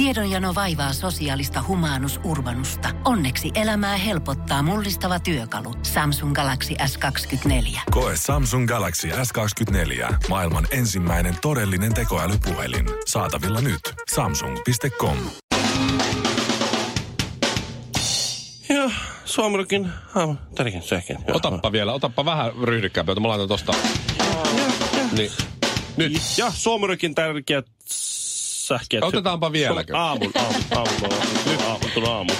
Tiedonjano vaivaa sosiaalista humanus urbanusta. Onneksi elämää helpottaa mullistava työkalu. Samsung Galaxy S24. Koe Samsung Galaxy S24. Maailman ensimmäinen todellinen tekoälypuhelin. Saatavilla nyt. Samsung.com. Ja Suomirokin aamu tärkein sähkeen. Joo. Otappa vielä, otappa vähän ryhdikkäämpää, mä laitan tosta. Niin. Nyt. Ja Suomirokin tärkeät sähkeet. Otetaanpa vieläkö? Aamun, aamun, aamun, aamun. Aamun.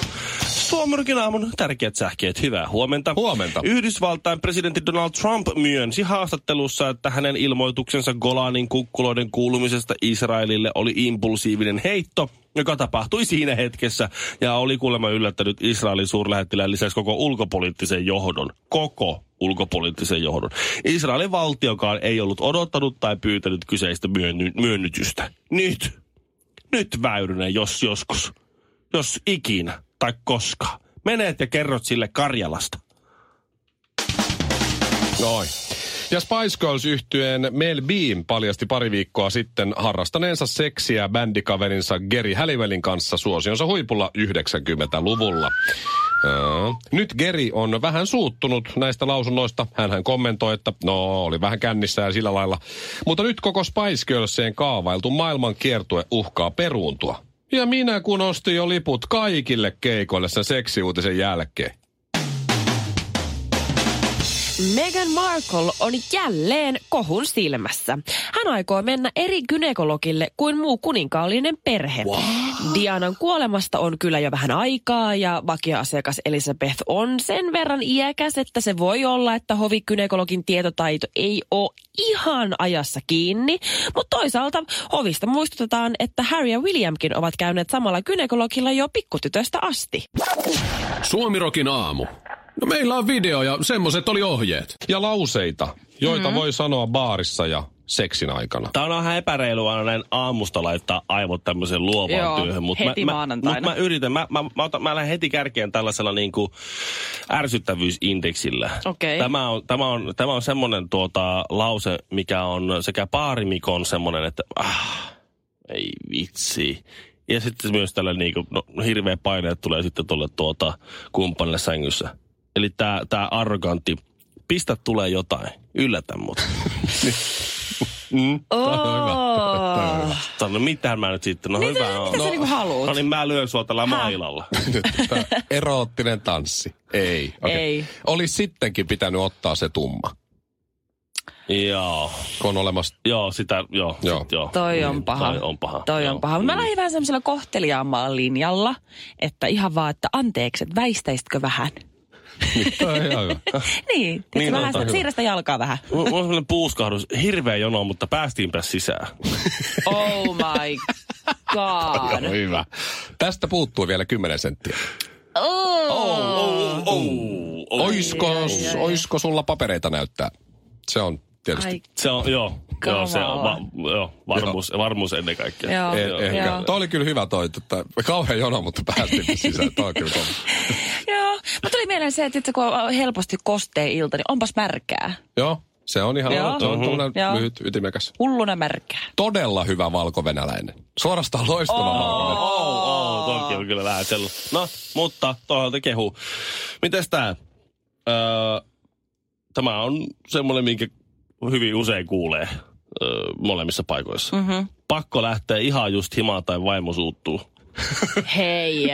Suomirokin aamun tärkeät sähkeet. Hyvää huomenta. Huomenta. Yhdysvaltain presidentti Donald Trump myönsi haastattelussa, että hänen ilmoituksensa Golanin kukkuloiden kuulumisesta Israelille oli impulsiivinen heitto, joka tapahtui siinä hetkessä ja oli kuulemma yllättänyt Israelin suurlähettilään lisäksi koko ulkopoliittisen johdon. Koko ulkopoliittisen johdon. Israelin valtiokaan ei ollut odottanut tai pyytänyt kyseistä myönny- myönnytystä. Nyt, nyt Väyrynen, jos joskus, jos ikinä tai koskaan, menet ja kerrot sille Karjalasta. Noin. Ja Spice Girls yhtyeen Mel Beam paljasti pari viikkoa sitten harrastaneensa seksiä bändikaverinsa Geri Halliwellin kanssa suosionsa huipulla 90-luvulla. Ää, Nyt Geri on vähän suuttunut näistä lausunnoista. hän kommentoi, että no oli vähän kännissä ja sillä lailla. Mutta nyt koko Spice Girlseen kaavailtu maailman kiertue uhkaa peruuntua. Ja minä kun ostin jo liput kaikille keikoille sen seksiuutisen jälkeen. Meghan Markle on jälleen kohun silmässä. Hän aikoo mennä eri gynekologille kuin muu kuninkaallinen perhe. Wow. Dianan kuolemasta on kyllä jo vähän aikaa ja vakioasiakas Elizabeth on sen verran iäkäs, että se voi olla, että hovikynekologin tietotaito ei ole ihan ajassa kiinni. Mutta toisaalta hovista muistutetaan, että Harry ja Williamkin ovat käyneet samalla gynekologilla jo pikkutytöstä asti. Suomirokin aamu. No meillä on video ja semmoset oli ohjeet. Ja lauseita, joita mm. voi sanoa baarissa ja seksin aikana. Tämä on vähän epäreilua aina näin aamusta laittaa aivot tämmöiseen luovaan Joo, työhön. Mutta heti mä, mä, mut mä yritän, mä, mä, mä, otan, mä lähden heti kärkeen tällaisella niin kuin ärsyttävyysindeksillä. Okei. Tämä on, tämä on, tämä on semmoinen tuota, lause, mikä on sekä paarimikon semmoinen, että ah, ei vitsi. Ja sitten myös tällä niin kuin, no, hirveä paine tulee sitten tuolle tuota, kumppanille sängyssä. Eli tämä tää arrogantti, pistä tulee jotain, yllätä mut. mm. Oh. Sano, mitään mä nyt sitten, no Mitä- hyvä on. mitä sä no, niinku haluut? No niin mä lyön sua tällä Häh? mailalla. Eroottinen tanssi. Ei. Okay. Ei. Olisi sittenkin pitänyt ottaa se tumma, joo, kun on olemassa... joo, sitä, joo, Joo. Sit, joo. Toi on paha. Toi on paha. Toi joo. on paha. Mä Mm. lähdin vähän semmoisella kohteliaammalla linjalla, että ihan vaan, että anteeksi, että väistäisitkö vähän? Niin, Niin, niin on, vähän, sitä- siirrä sitä jalkaa vähän. Mulla on sellainen puuskahdus, hirveä jono, mutta päästiinpä sisään. Oh my god. Joo, hyvä. Tästä puuttuu vielä 10 senttiä. Oh. oh, oh. Oisko, oisko sulla papereita näyttää? Se on tietysti. Ai, Se on, joo, joo, se on, va, joo varmuus, varmuus ennen kaikkea. Joo. Eh, ehkä. Joo. Toi oli kyllä hyvä toi, että kauhean jono, mutta päästiin sisään. Toi on kyllä kova. Mä tuli mieleen se, että kun on helposti kosteen ilta, niin onpas märkää. Joo, se on ihan Joo. se on tuollainen Joo. lyhyt, ytimekäs. Hulluna märkää. Todella hyvä valkovenäläinen. Suorastaan loistava valkovenäläinen. Oh, oh, toki on kyllä vähän sellu. No, mutta toisaalta kehu. Mites tää? Öö, tämä on semmoinen, minkä hyvin usein kuulee öö, molemmissa paikoissa. Mm-hmm. Pakko lähteä ihan just himaan tai vaimo suuttuu. Hei.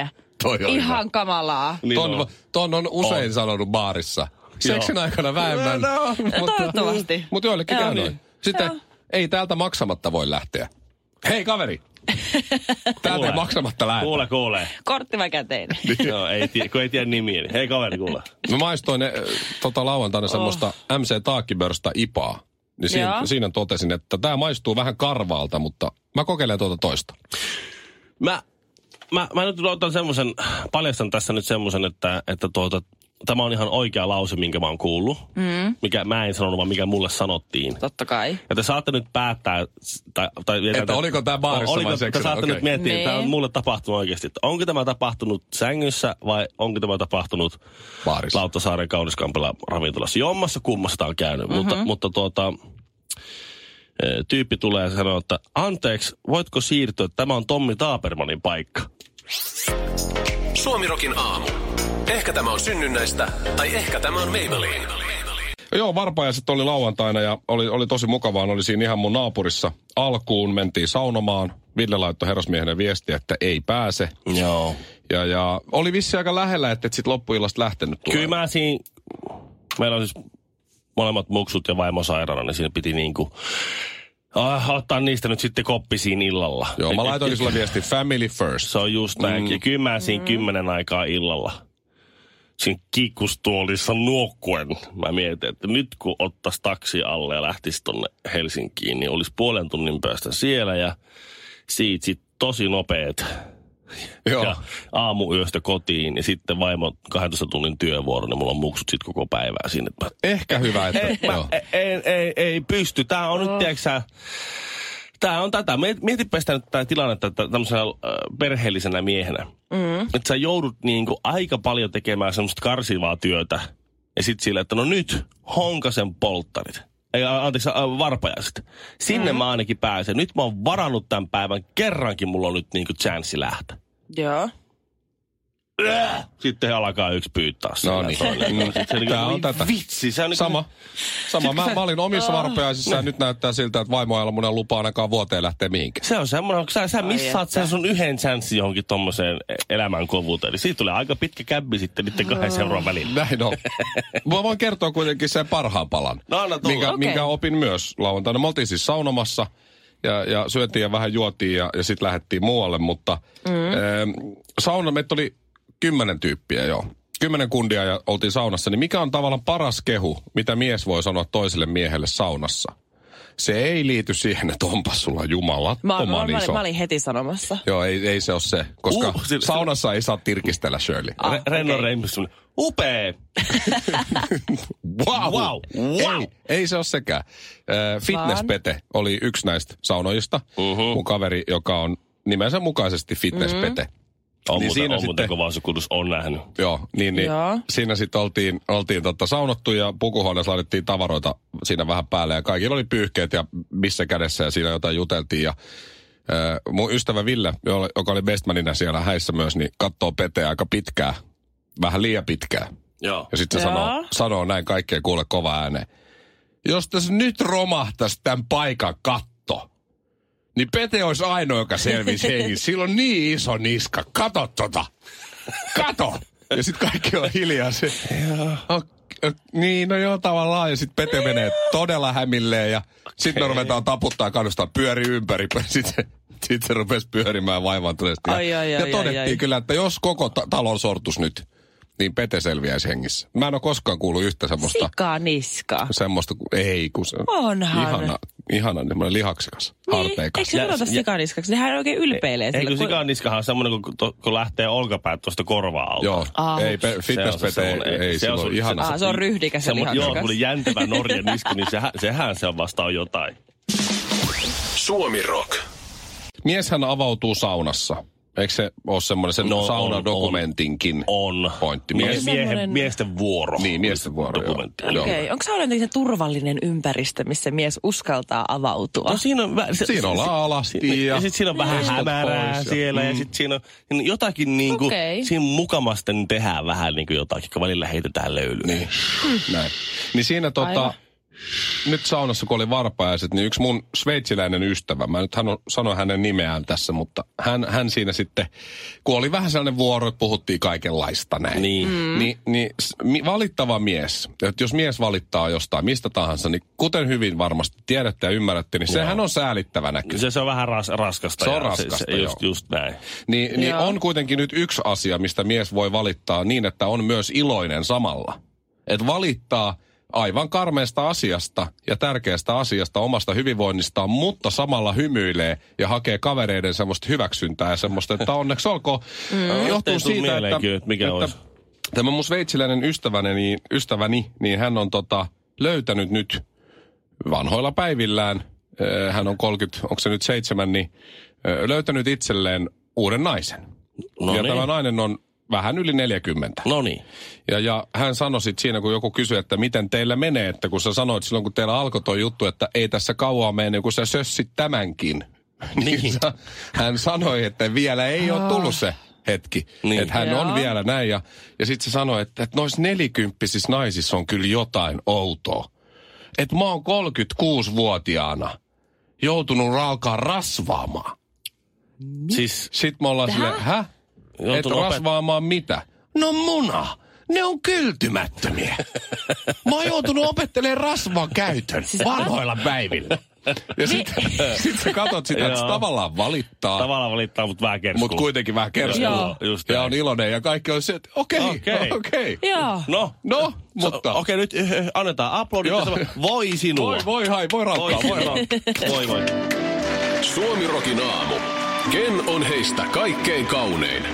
Toi on Ihan hyvä. kamalaa. Niin Ton, on. ton on usein sanonut baarissa. Seksin aikana vähemmän. No, Toivottavasti. Mutta joillekin käy noin. Sitten Joo. ei täältä maksamatta voi lähteä. Hei kaveri! Täältä Kuule. ei maksamatta lähde. Kuule, kuule. Kortti vai käteinen? Joo, ei, tie- kun ei tiedä nimiä. Niin. Hei kaveri, kuule. Mä maistoin ne, tota, lauantaina semmoista MC Taakkibörstä IPAa. Niin siinä, siinä totesin, että tämä maistuu vähän karvaalta, mutta mä kokeilen tuota toista. Mä, mä, mä nyt otan semmoisen, paljastan tässä nyt semmoisen, että, että tuota, tämä on ihan oikea lause, minkä mä oon kuullut. Mm. Mikä mä en sanonut, vaan mikä mulle sanottiin. Totta kai. Ja te saatte nyt päättää, tai, tai Että oliko tää baarissa oliko, vai Te saatte Okei. nyt miettiä, Nee. että tämä on mulle tapahtunut oikeasti. Että onko tämä tapahtunut sängyssä vai onko tämä tapahtunut Baarissa. Lauttasaaren kauniskampella ravintolassa. Jommassa kummassa tämä on käynyt, mm-hmm. mutta, mutta tuota, Tyyppi tulee ja sanoo, että anteeksi, voitko siirtyä, tämä on Tommi Taapermanin paikka. Suomirokin aamu. Ehkä tämä on synnynnäistä, tai ehkä tämä on Maybelline. Joo, varpajaiset oli lauantaina ja oli, oli tosi mukavaa. Oli siinä ihan mun naapurissa. Alkuun mentiin saunomaan. Ville laittoi herrasmiehenne viestiä, että ei pääse. Joo. Ja, ja oli vissi aika lähellä, että et sit loppuillasta lähtenyt Kyllä tulemaan. mä siinä, meillä on siis molemmat muksut ja vaimo sairaana, niin siinä piti niinku ah, ottaa niistä nyt sitten koppi siinä illalla. Joo, mä laitoinkin sulle viesti family first. Se on just näin. Mm. Mm. Kyllä mä siinä kymmenen aikaa illalla siinä kikkustuolissa nuokkuen. Mä mietin, että nyt kun ottaisi taksi alle ja lähtisi tonne Helsinkiin, niin olisi puolen tunnin päästä siellä ja siitä sitten tosi nopeet Joo. ja aamuyöstä kotiin ja sitten vaimo 12 tunnin työvuoro, niin mulla on muksut sitten koko päivää siinä. Että mä Ehkä hyvä, että... ei, joo. mä, ei, ei, ei pysty. Tää on nyt, tiedätkö sä, Tää on tätä. Miet- Mietipä sitä nyt tää tilannetta tämmöisenä äh, perheellisenä miehenä. Mm. Että sä joudut niinku aika paljon tekemään semmoista karsivaa työtä. Ja sit sillä, että no nyt honkasen polttarit. Ei, anteeksi, varpajaiset. Sinne mm. mä ainakin pääsen. Nyt mä oon varannut tämän päivän. Kerrankin mulla on nyt niinku chanssi lähteä. Joo. Sitten he alkaa yksi pyytää. No niin. Mm. Se, Tää on tätä. Vitsi, se on niinku- Sama. Sama. Mä, mä olin omissa varpajaisissa ja nyt näyttää siltä, että vaimo ei ole mun lupa ainakaan vuoteen lähteä mihinkään. Se on semmoinen, kun sä, sä missaat sen sun yhden chanssin johonkin tommoseen elämän kovuuteen. Niin siitä tulee aika pitkä käbbi sitten niiden kahden seuraan välillä. Näin on. Mä voin kertoa kuitenkin sen parhaan palan, No anna tulla. minkä, Okei. minkä opin myös lauantaina. Me oltiin siis saunomassa ja, ja syötiin ja vähän juotiin ja, ja sitten lähdettiin muualle, mutta mm. äh, sauna, meitä oli kymmenen tyyppiä joo. Kymmenen kundia ja oltiin saunassa, niin mikä on tavallaan paras kehu, mitä mies voi sanoa toiselle miehelle saunassa? Se ei liity siihen, että onpas sulla jumalat Mä, mä, mä, olin, iso. mä olin heti sanomassa. Joo, ei, ei se ole se, koska Uh, sillä- saunassa ei saa tirkistellä Shirley. Ah, Re- Renno okay. upea! Wow. Wow. Wow. Ei, ei se ole sekään. Äh, Fitnesspete oli yksi näistä saunojista. Mhm. Mun kaveri, joka on nimensä mukaisesti Fitnesspete. On, Niin niin siinä muuten, on muuten sitten- kova sukutus, on nähnyt. Joo, niin, niin Joo. siinä sitten oltiin, oltiin tota saunottu ja pukuhuoneessa laitettiin tavaroita siinä vähän päälle ja kaikilla oli pyyhkeet ja missä kädessä ja siinä jotain juteltiin ja äh, mun ystävä Ville, joka oli bestmanina siellä häissä myös, niin katsoo Peteä aika pitkää, vähän liian pitkää. Joo. Ja sitten se sanoo, sanoo näin kaikkea kuule kova ääneen. Jos tässä nyt romahtaisi tämän paikan katto, niin Pete olisi ainoa, joka selvisi hengissä. Sillä on niin iso niska. Kato tota. Kato. Ja sitten kaikki on hiljaa. Se, "O- o- niin, no joo, tavallaan. Ja sitten Pete menee todella hämilleen ja sitten me ruvetaan taputtaa kannustaa pyöri ympäri. Sitten sit se rupesi pyörimään vaivaantuneesti. Ja- Ai, ai, ja ai, todettiin ai, ai. kyllä, että jos koko ta- talon sortus nyt, niin Pete selviäisi hengissä. Mä en ole koskaan kuullut yhtä semmoista, Sikaniska. semmoista ei kun se Onhan. ihana, ihana semmoinen lihaksikas, Niin, harteikas. eikö se Ja- ja- sikaniskaksi? Nehän oikein ylpeilee Eikö kun- sikaniskahan on semmoinen, kun, to- kun lähtee olkapäät tuosta korvaa alta. Joo, Ah. ei, pe- fitnesspete Se on se ei, ei se on se- ihana. Ah, se on ryhdikäs ja Semmo- Joo, lihaksikas. semmoinen jäntevä Norjan niska, niin sehän, sehän se on vasta on jotain. Suomi Rock. Mieshän avautuu saunassa. Eikö se ole semmoinen sen No, on, saunadokumentinkin On. pointti? Mie- Mies, miehen, miesten vuoro. Niin, miesten vuoro, joo. Dokumentti. Joo. Okei, okay. onko sauna jotenkin se turvallinen ympäristö, missä mies uskaltaa avautua? No siinä on, vä- se, Siinä ollaan alasti si- ja ja sitten siinä on vähän hämärää pois ja- siellä ja mm. sitten siinä on niin jotakin niin kuin, Okei. siinä mukamasten tehdään vähän niin kuin jotakin, kun välillä heitetään löylyä. Niin, näin. Niin siinä tota, Aivan. Nyt saunassa kun oli varpajaiset, niin yksi mun sveitsiläinen ystävä, mä nyt hän sanoin hänen nimeään tässä, mutta hän, hän siinä sitten, kun oli vähän sellainen vuoro, että puhuttiin kaikenlaista näin. Niin. Mm. Niin, niin valittava mies, että jos mies valittaa jostain mistä tahansa, niin kuten hyvin varmasti tiedätte ja ymmärrätte, niin sehän on säälittävä näky. Se, se on vähän ras, raskasta. Se on ja raskasta, se, just, joo. just näin. Niin, niin on kuitenkin nyt yksi asia, mistä mies voi valittaa niin, että on myös iloinen samalla. Että valittaa aivan karmeesta asiasta ja tärkeästä asiasta omasta hyvinvoinnistaan, mutta samalla hymyilee ja hakee kavereiden semmoista hyväksyntää ja semmoista, että onneksi olkoon. Mm. Johtuu Ei tuu siitä, että, kyllä, että mikä olisi. tämä mun sveitsiläinen ystäväni, niin, ystäväni, niin hän on tota, löytänyt nyt vanhoilla päivillään, eh, hän on 30, onko se nyt seitsemän, niin eh, löytänyt itselleen uuden naisen. No ja niin. tämä nainen on vähän yli 40. No niin. Ja, ja hän sanoi sit siinä, kun joku kysyi, että miten teillä menee, että kun sä sanoit silloin, kun teillä alkoi tuo juttu, että ei tässä kauaa mene, kun sä sössit tämänkin. Niin. sa- hän sanoi, että vielä ei ole tullut se hetki. Niin. Että hän Joo. on vielä näin. Ja, ja sitten se sanoi, että, että noissa nelikymppisissä naisissa on kyllä jotain outoa. Että mä oon 36-vuotiaana joutunut alkaa rasvaamaan. Siis Sitten me ollaan silleen, hä? Et Joutunut opet- rasvaamaan mitä? No muna. Ne on kyltymättömiä. Mä oon joutunut opettelemaan rasvan käytön vanhoilla päivillä. Ja sitten sit sä katot sitä, että tavallaan valittaa, tavallaan valittaa, mutta vähän kerskuu. mutta kuitenkin vähän kerskuu. Joo. Just Ja on iloinen ja kaikki on se, että okei, Okei. okei. Joo. No, No, mutta... mutta... Okei, nyt äh, annetaan aplodit. Voi sinua. Voi, voi, hai, voi Voi, raukkaa, voi raukkaa. voi, voi. Suomirokin aamu. Ken on heistä kaikkein kaunein?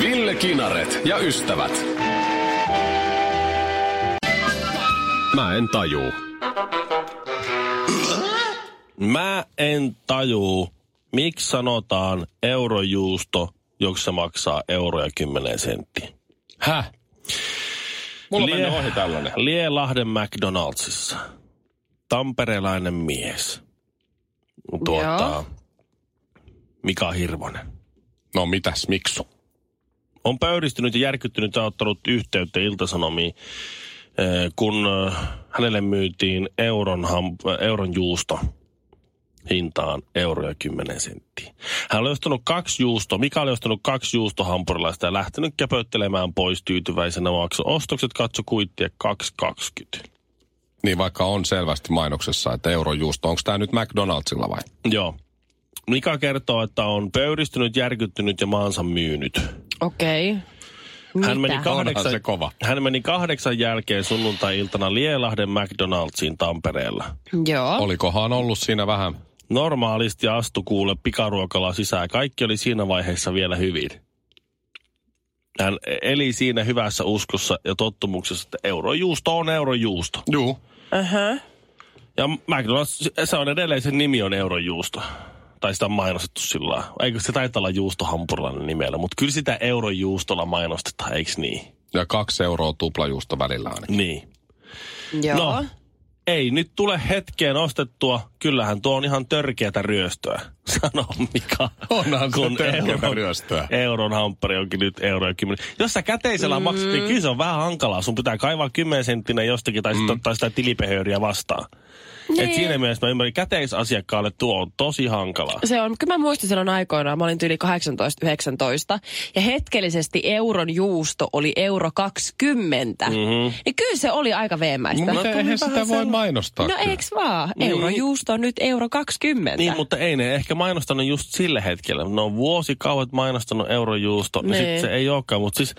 Ville Kinaret ja ystävät. Mä en tajuu. Mä en tajuu, miksi sanotaan eurojuusto, jossa maksaa euroja 10 senttiä. Häh? Mulla on mennyt ohi tällainen. Lielahden McDonaldsissa. Tamperelainen mies. Tuota, Joo. Mika Hirvonen. No mitäs, miksu? On pöyristynyt ja järkyttynyt ja ottanut yhteyttä Iltasanomiin, eh, kun eh, hänelle myytiin euron, ham- euron juusto hintaan euroja 10 senttiä. Hän oli ostanut kaksi juusto, Mika oli ostanut kaksi juustohampurilaista ja lähtenyt käpöttelemään pois tyytyväisenä maksu. Ostokset katso kuittia 2,20. Niin vaikka on selvästi mainoksessa, että eurojuusto, onko tämä nyt McDonaldsilla vai? Joo. Mika kertoo, että on pöyristynyt, järkyttynyt ja maansa myynyt. Okei. Hän meni, kahdeksan, se kova. hän meni kahdeksan jälkeen sunnuntai-iltana Lielahden McDonald'siin Tampereella. Joo. Olikohan ollut siinä vähän Normaalisti astu kuule pikaruokalla sisään. Kaikki oli siinä vaiheessa vielä hyvin. Hän eli siinä hyvässä uskossa ja tottumuksessa, että eurojuusto on eurojuusto. Juu. Uh-huh. Ja McDonald's, se on edelleen, sen nimi on eurojuusto. Tai sitä on mainostettu sillä lailla. Eikö se taitaa olla juustohampurilainen nimellä, mutta kyllä sitä eurojuustolla mainostetaan, eikö niin? Ja kaksi euroa tuplajuusto välillä ainakin. Niin. Joo. No, ei nyt tule hetkeen ostettua. Kyllähän tuo on ihan törkeätä ryöstöä, sanoo Mika. Onhan se Kun törkeätä euron- ryöstöä. Euron hamppari onkin nyt euro ja kymmenen. Jos sä käteisellä mm. maksat, niin kyllä se on vähän hankalaa. Sun pitää kaivaa 10 senttinen jostakin tai, mm. tai sitä tilipehööriä vastaan. Niin. Et siinä mielessä mä ymmärrän, käteisasiakkaalle tuo on tosi hankalaa. Se on, kyllä mä muistin silloin aikoinaan, mä olin yli 18-19, ja hetkellisesti euron juusto oli euro 20. Mm-hmm. Niin kyllä se oli aika veemäistä. Mutta eihän sitä voi mainostaa. No kyllä. eiks vaan? Niin. Eurojuusto on nyt euro 20. Niin, mutta ei ne ehkä mainostanut just sillä hetkellä. Ne on vuosikaudet mainostanut eurojuusto, niin Niin. sitten se ei olekaan. Mutta siis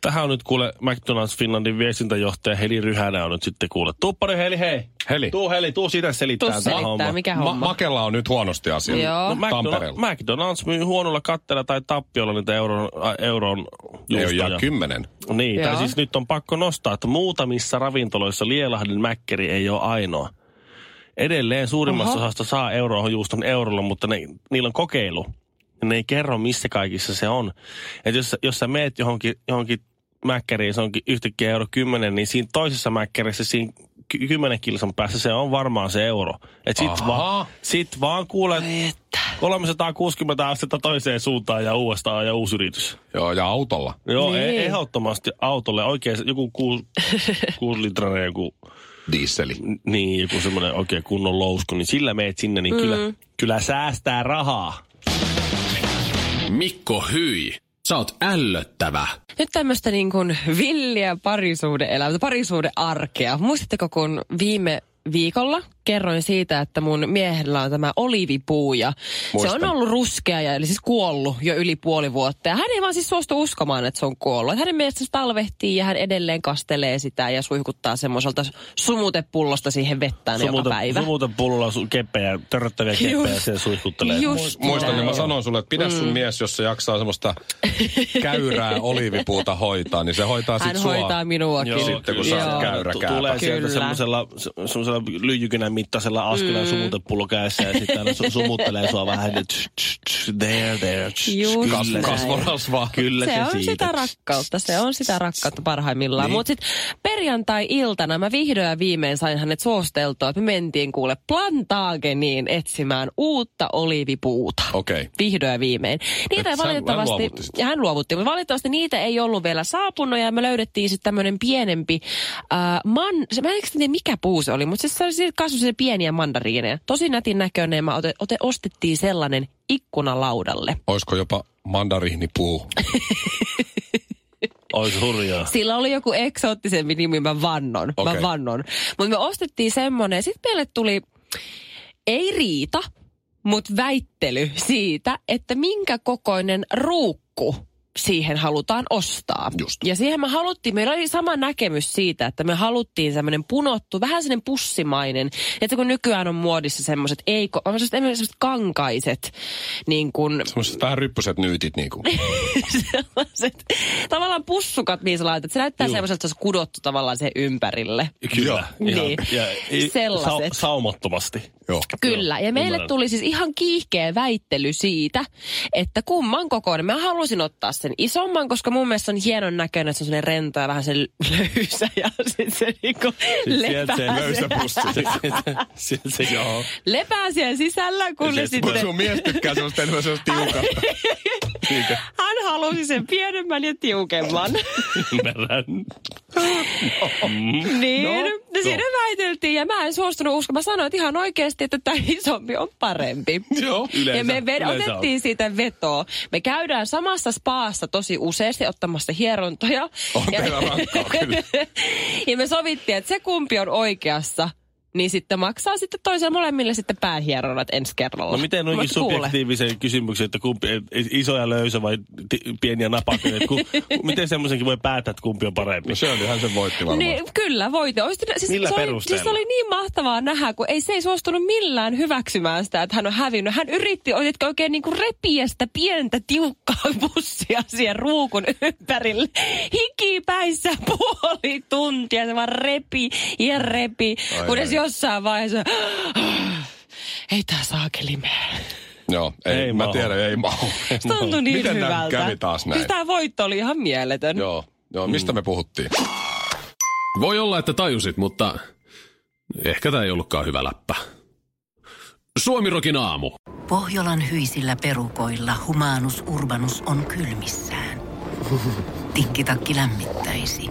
tähän on nyt kuule McDonald's Finlandin viestintäjohtaja Heli Ryhänä on nyt sitten kuule. Tuppari Heli, hei. Heli. Tuu Heli, tuu sitä selittää Tuu selittää, homma. mikä Ma- homma. Makella on nyt huonosti asia. Joo. No, Tampereella. McDonald's, McDonald's myy huonolla katteella tai tappiolla niitä euron, äh, euron juustoja. jää kymmenen. Niin, tai Joo. siis nyt on pakko nostaa, että muutamissa ravintoloissa Lielahden mäkkeri ei ole ainoa. Edelleen suurimmassa Oho. osasta saa eurojuuston eurolla, mutta ne, niillä on kokeilu. Ja ne ei kerro, missä kaikissa se on. Et jos, sä- jos sä meet johonkin, johonkin mäkkäriin, se onkin yhtäkkiä euro 10, niin siinä toisessa mäkkärissä, siinä ky- 10 kilsan päässä se on varmaan se euro. Et sit, Ahaa. vaan, sit vaan kuulet 360 astetta toiseen suuntaan ja uudestaan ja uusi yritys. Joo, ja autolla. Joo, Niin. niin. ehdottomasti autolle oikein joku kuusi litrainen joku, Dieseli. niin, joku semmoinen oikein kunnon lousku, niin sillä meet sinne, niin mm. kyllä, kyllä säästää rahaa. Mikko Hyi, sä oot ällöttävä. Nyt tämmöistä niin kuin villiä parisuhde-elämää, parisuhde-arkea. Muistatteko, kun viime viikolla kerroin siitä, että mun miehellä on tämä olivipuu ja Muistan. se on ollut ruskea ja eli siis kuollut jo yli puoli vuotta. Ja hän ei vaan siis suostu uskomaan, että se on kuollut. Että hänen mielestä se talvehtii ja hän edelleen kastelee sitä ja suihkuttaa semmoiselta sumutepullosta siihen vettään joka päivä. Sumuta pullolla su- keppejä, törröttäviä keppejä Just. siellä suihkuttelee. Just Muistan, näin. niin mä sanoin sulle, että pidä sun mies, jos se jaksaa semmoista käyrää oliivipuuta hoitaa, niin se hoitaa sit Hän sua. hoitaa minuakin. Joo, sitten kun Joo. käyrä. Tulee sieltä semmoisella, se- semmoisella lyijykynä mittaisella askeleen mm. sumutepullo kädessä ja sitten aina su- sumuttelee sua vähän. Että tsh, tsh, tsh, there, there. Tsh, Just kyllä, Kasvorasvaa. kyllä se, se on siitä. sitä rakkautta, se on sitä rakkautta parhaimmillaan. Niin. Mutta sitten perjantai-iltana mä vihdoin ja viimein sain hänet suosteltua, että me mentiin kuule Plantageniin etsimään uutta oliivipuuta. Okei. Vihdoin ja viimein. Niitä Et ei sä- hän valitettavasti, luovutti hän luovutti, mutta valitettavasti niitä ei ollut vielä saapunut ja me löydettiin sitten tämmöinen pienempi, äh, man, se, mä en tiedä mikä puu se oli, mutta siis se oli siitä kasvoi se pieniä mandariineja. Tosi nätin näköinen ja mä ote, ote, ostettiin sellainen ikkunalaudalle. Olisiko jopa mandariinipuu? Olisi hurjaa. Sillä oli joku eksoottisempi nimi, mä vannon. Okei. Mä vannon. Mutta me ostettiin semmonen, sitten meille tuli, ei riita, mutta väittely siitä, että minkä kokoinen ruukku siihen halutaan ostaa. Just. Ja siihen me haluttiin, meillä oli sama näkemys siitä, että me haluttiin semmoinen punottu, vähän semmoinen pussimainen, että kun nykyään on muodissa semmoiset, ei, vaan semmoiset, semmoiset kankaiset, niin kuin Semmoiset vähän ryppyset nyytit niinku. sellaiset tavallaan pussukat, mihin sä laitat. Se näyttää semmoiselta, että se on kudottu tavallaan siihen ympärille. Kyllä. Ihan, Niin. ja, i- Sellaiset. Sa- saumattomasti. Joo. Kyllä, ja meille ymmärrän. tuli siis ihan kiihkeä väittely siitä, että kumman kokoinen. Mä halusin ottaa sen isomman, koska mun mielestä se on hienon näköinen, että se on sellainen rento ja vähän sen löysä ja sitten se niinku sieltä se lepää, löysä pussi. Sieltä se, joo. lepää siellä sisällä, kun Se- sitten Sun mies tykkää semmoista enemmän semmoista tiukasta. Niinkö? hän halusi sen pienemmän ja tiukemman. Ymmärrän. Niin, No, no, siinä väiteltiin ja mä en suostunut uskomaan. Mä sanoin että ihan oikeasti, että tämä isompi on parempi. Joo, yleensä. ja me ved- otettiin siitä vetoa. Me käydään samassa spaassa tosi useasti ottamassa hierontoja. On ja, rankkaa kyllä. ja me sovittiin, että se kumpi on oikeassa, niin sitten maksaa sitten toiselle molemmille sitten päähieronnat ensi kerralla. No miten noinkin Mut kuule, subjektiivisen kysymyksen, että kumpi, et- et iso ja löysä vai ti, pieniä napakoita, että ku, miten semmoisenkin voi päättää, että kumpi on parempi? No Shirleyhän sen voitti varmaan. Niin, kyllä, voite. Olisi, siis, Millä se oli, siis se oli niin mahtavaa nähdä, kun ei se ei suostunut millään hyväksymään sitä, että hän on hävinnyt. Hän yritti otetko oikein niin kuin repiä sitä pientä tiukkaa pussia siihen ruukun ympärille. Hiki päissä puoli tuntia, se vaan repi ja repi. Ai, Kunnes ai. Jossain vaiheessa, ei tää saakeli mene. Joo, ei, Ei mä mahu. tiedän, ei mahu. Se tuntui niin Miten hyvältä. kävi taas näin? Siis tää voitto oli ihan mieletön. Joo, joo, mistä me puhuttiin? Voi olla, että tajusit, mutta ehkä tämä ei ollutkaan hyvä läppä. Suomirokin aamu. Pohjolan hyisillä perukoilla humanus urbanus on kylmissään. Tikkitakki lämmittäisi.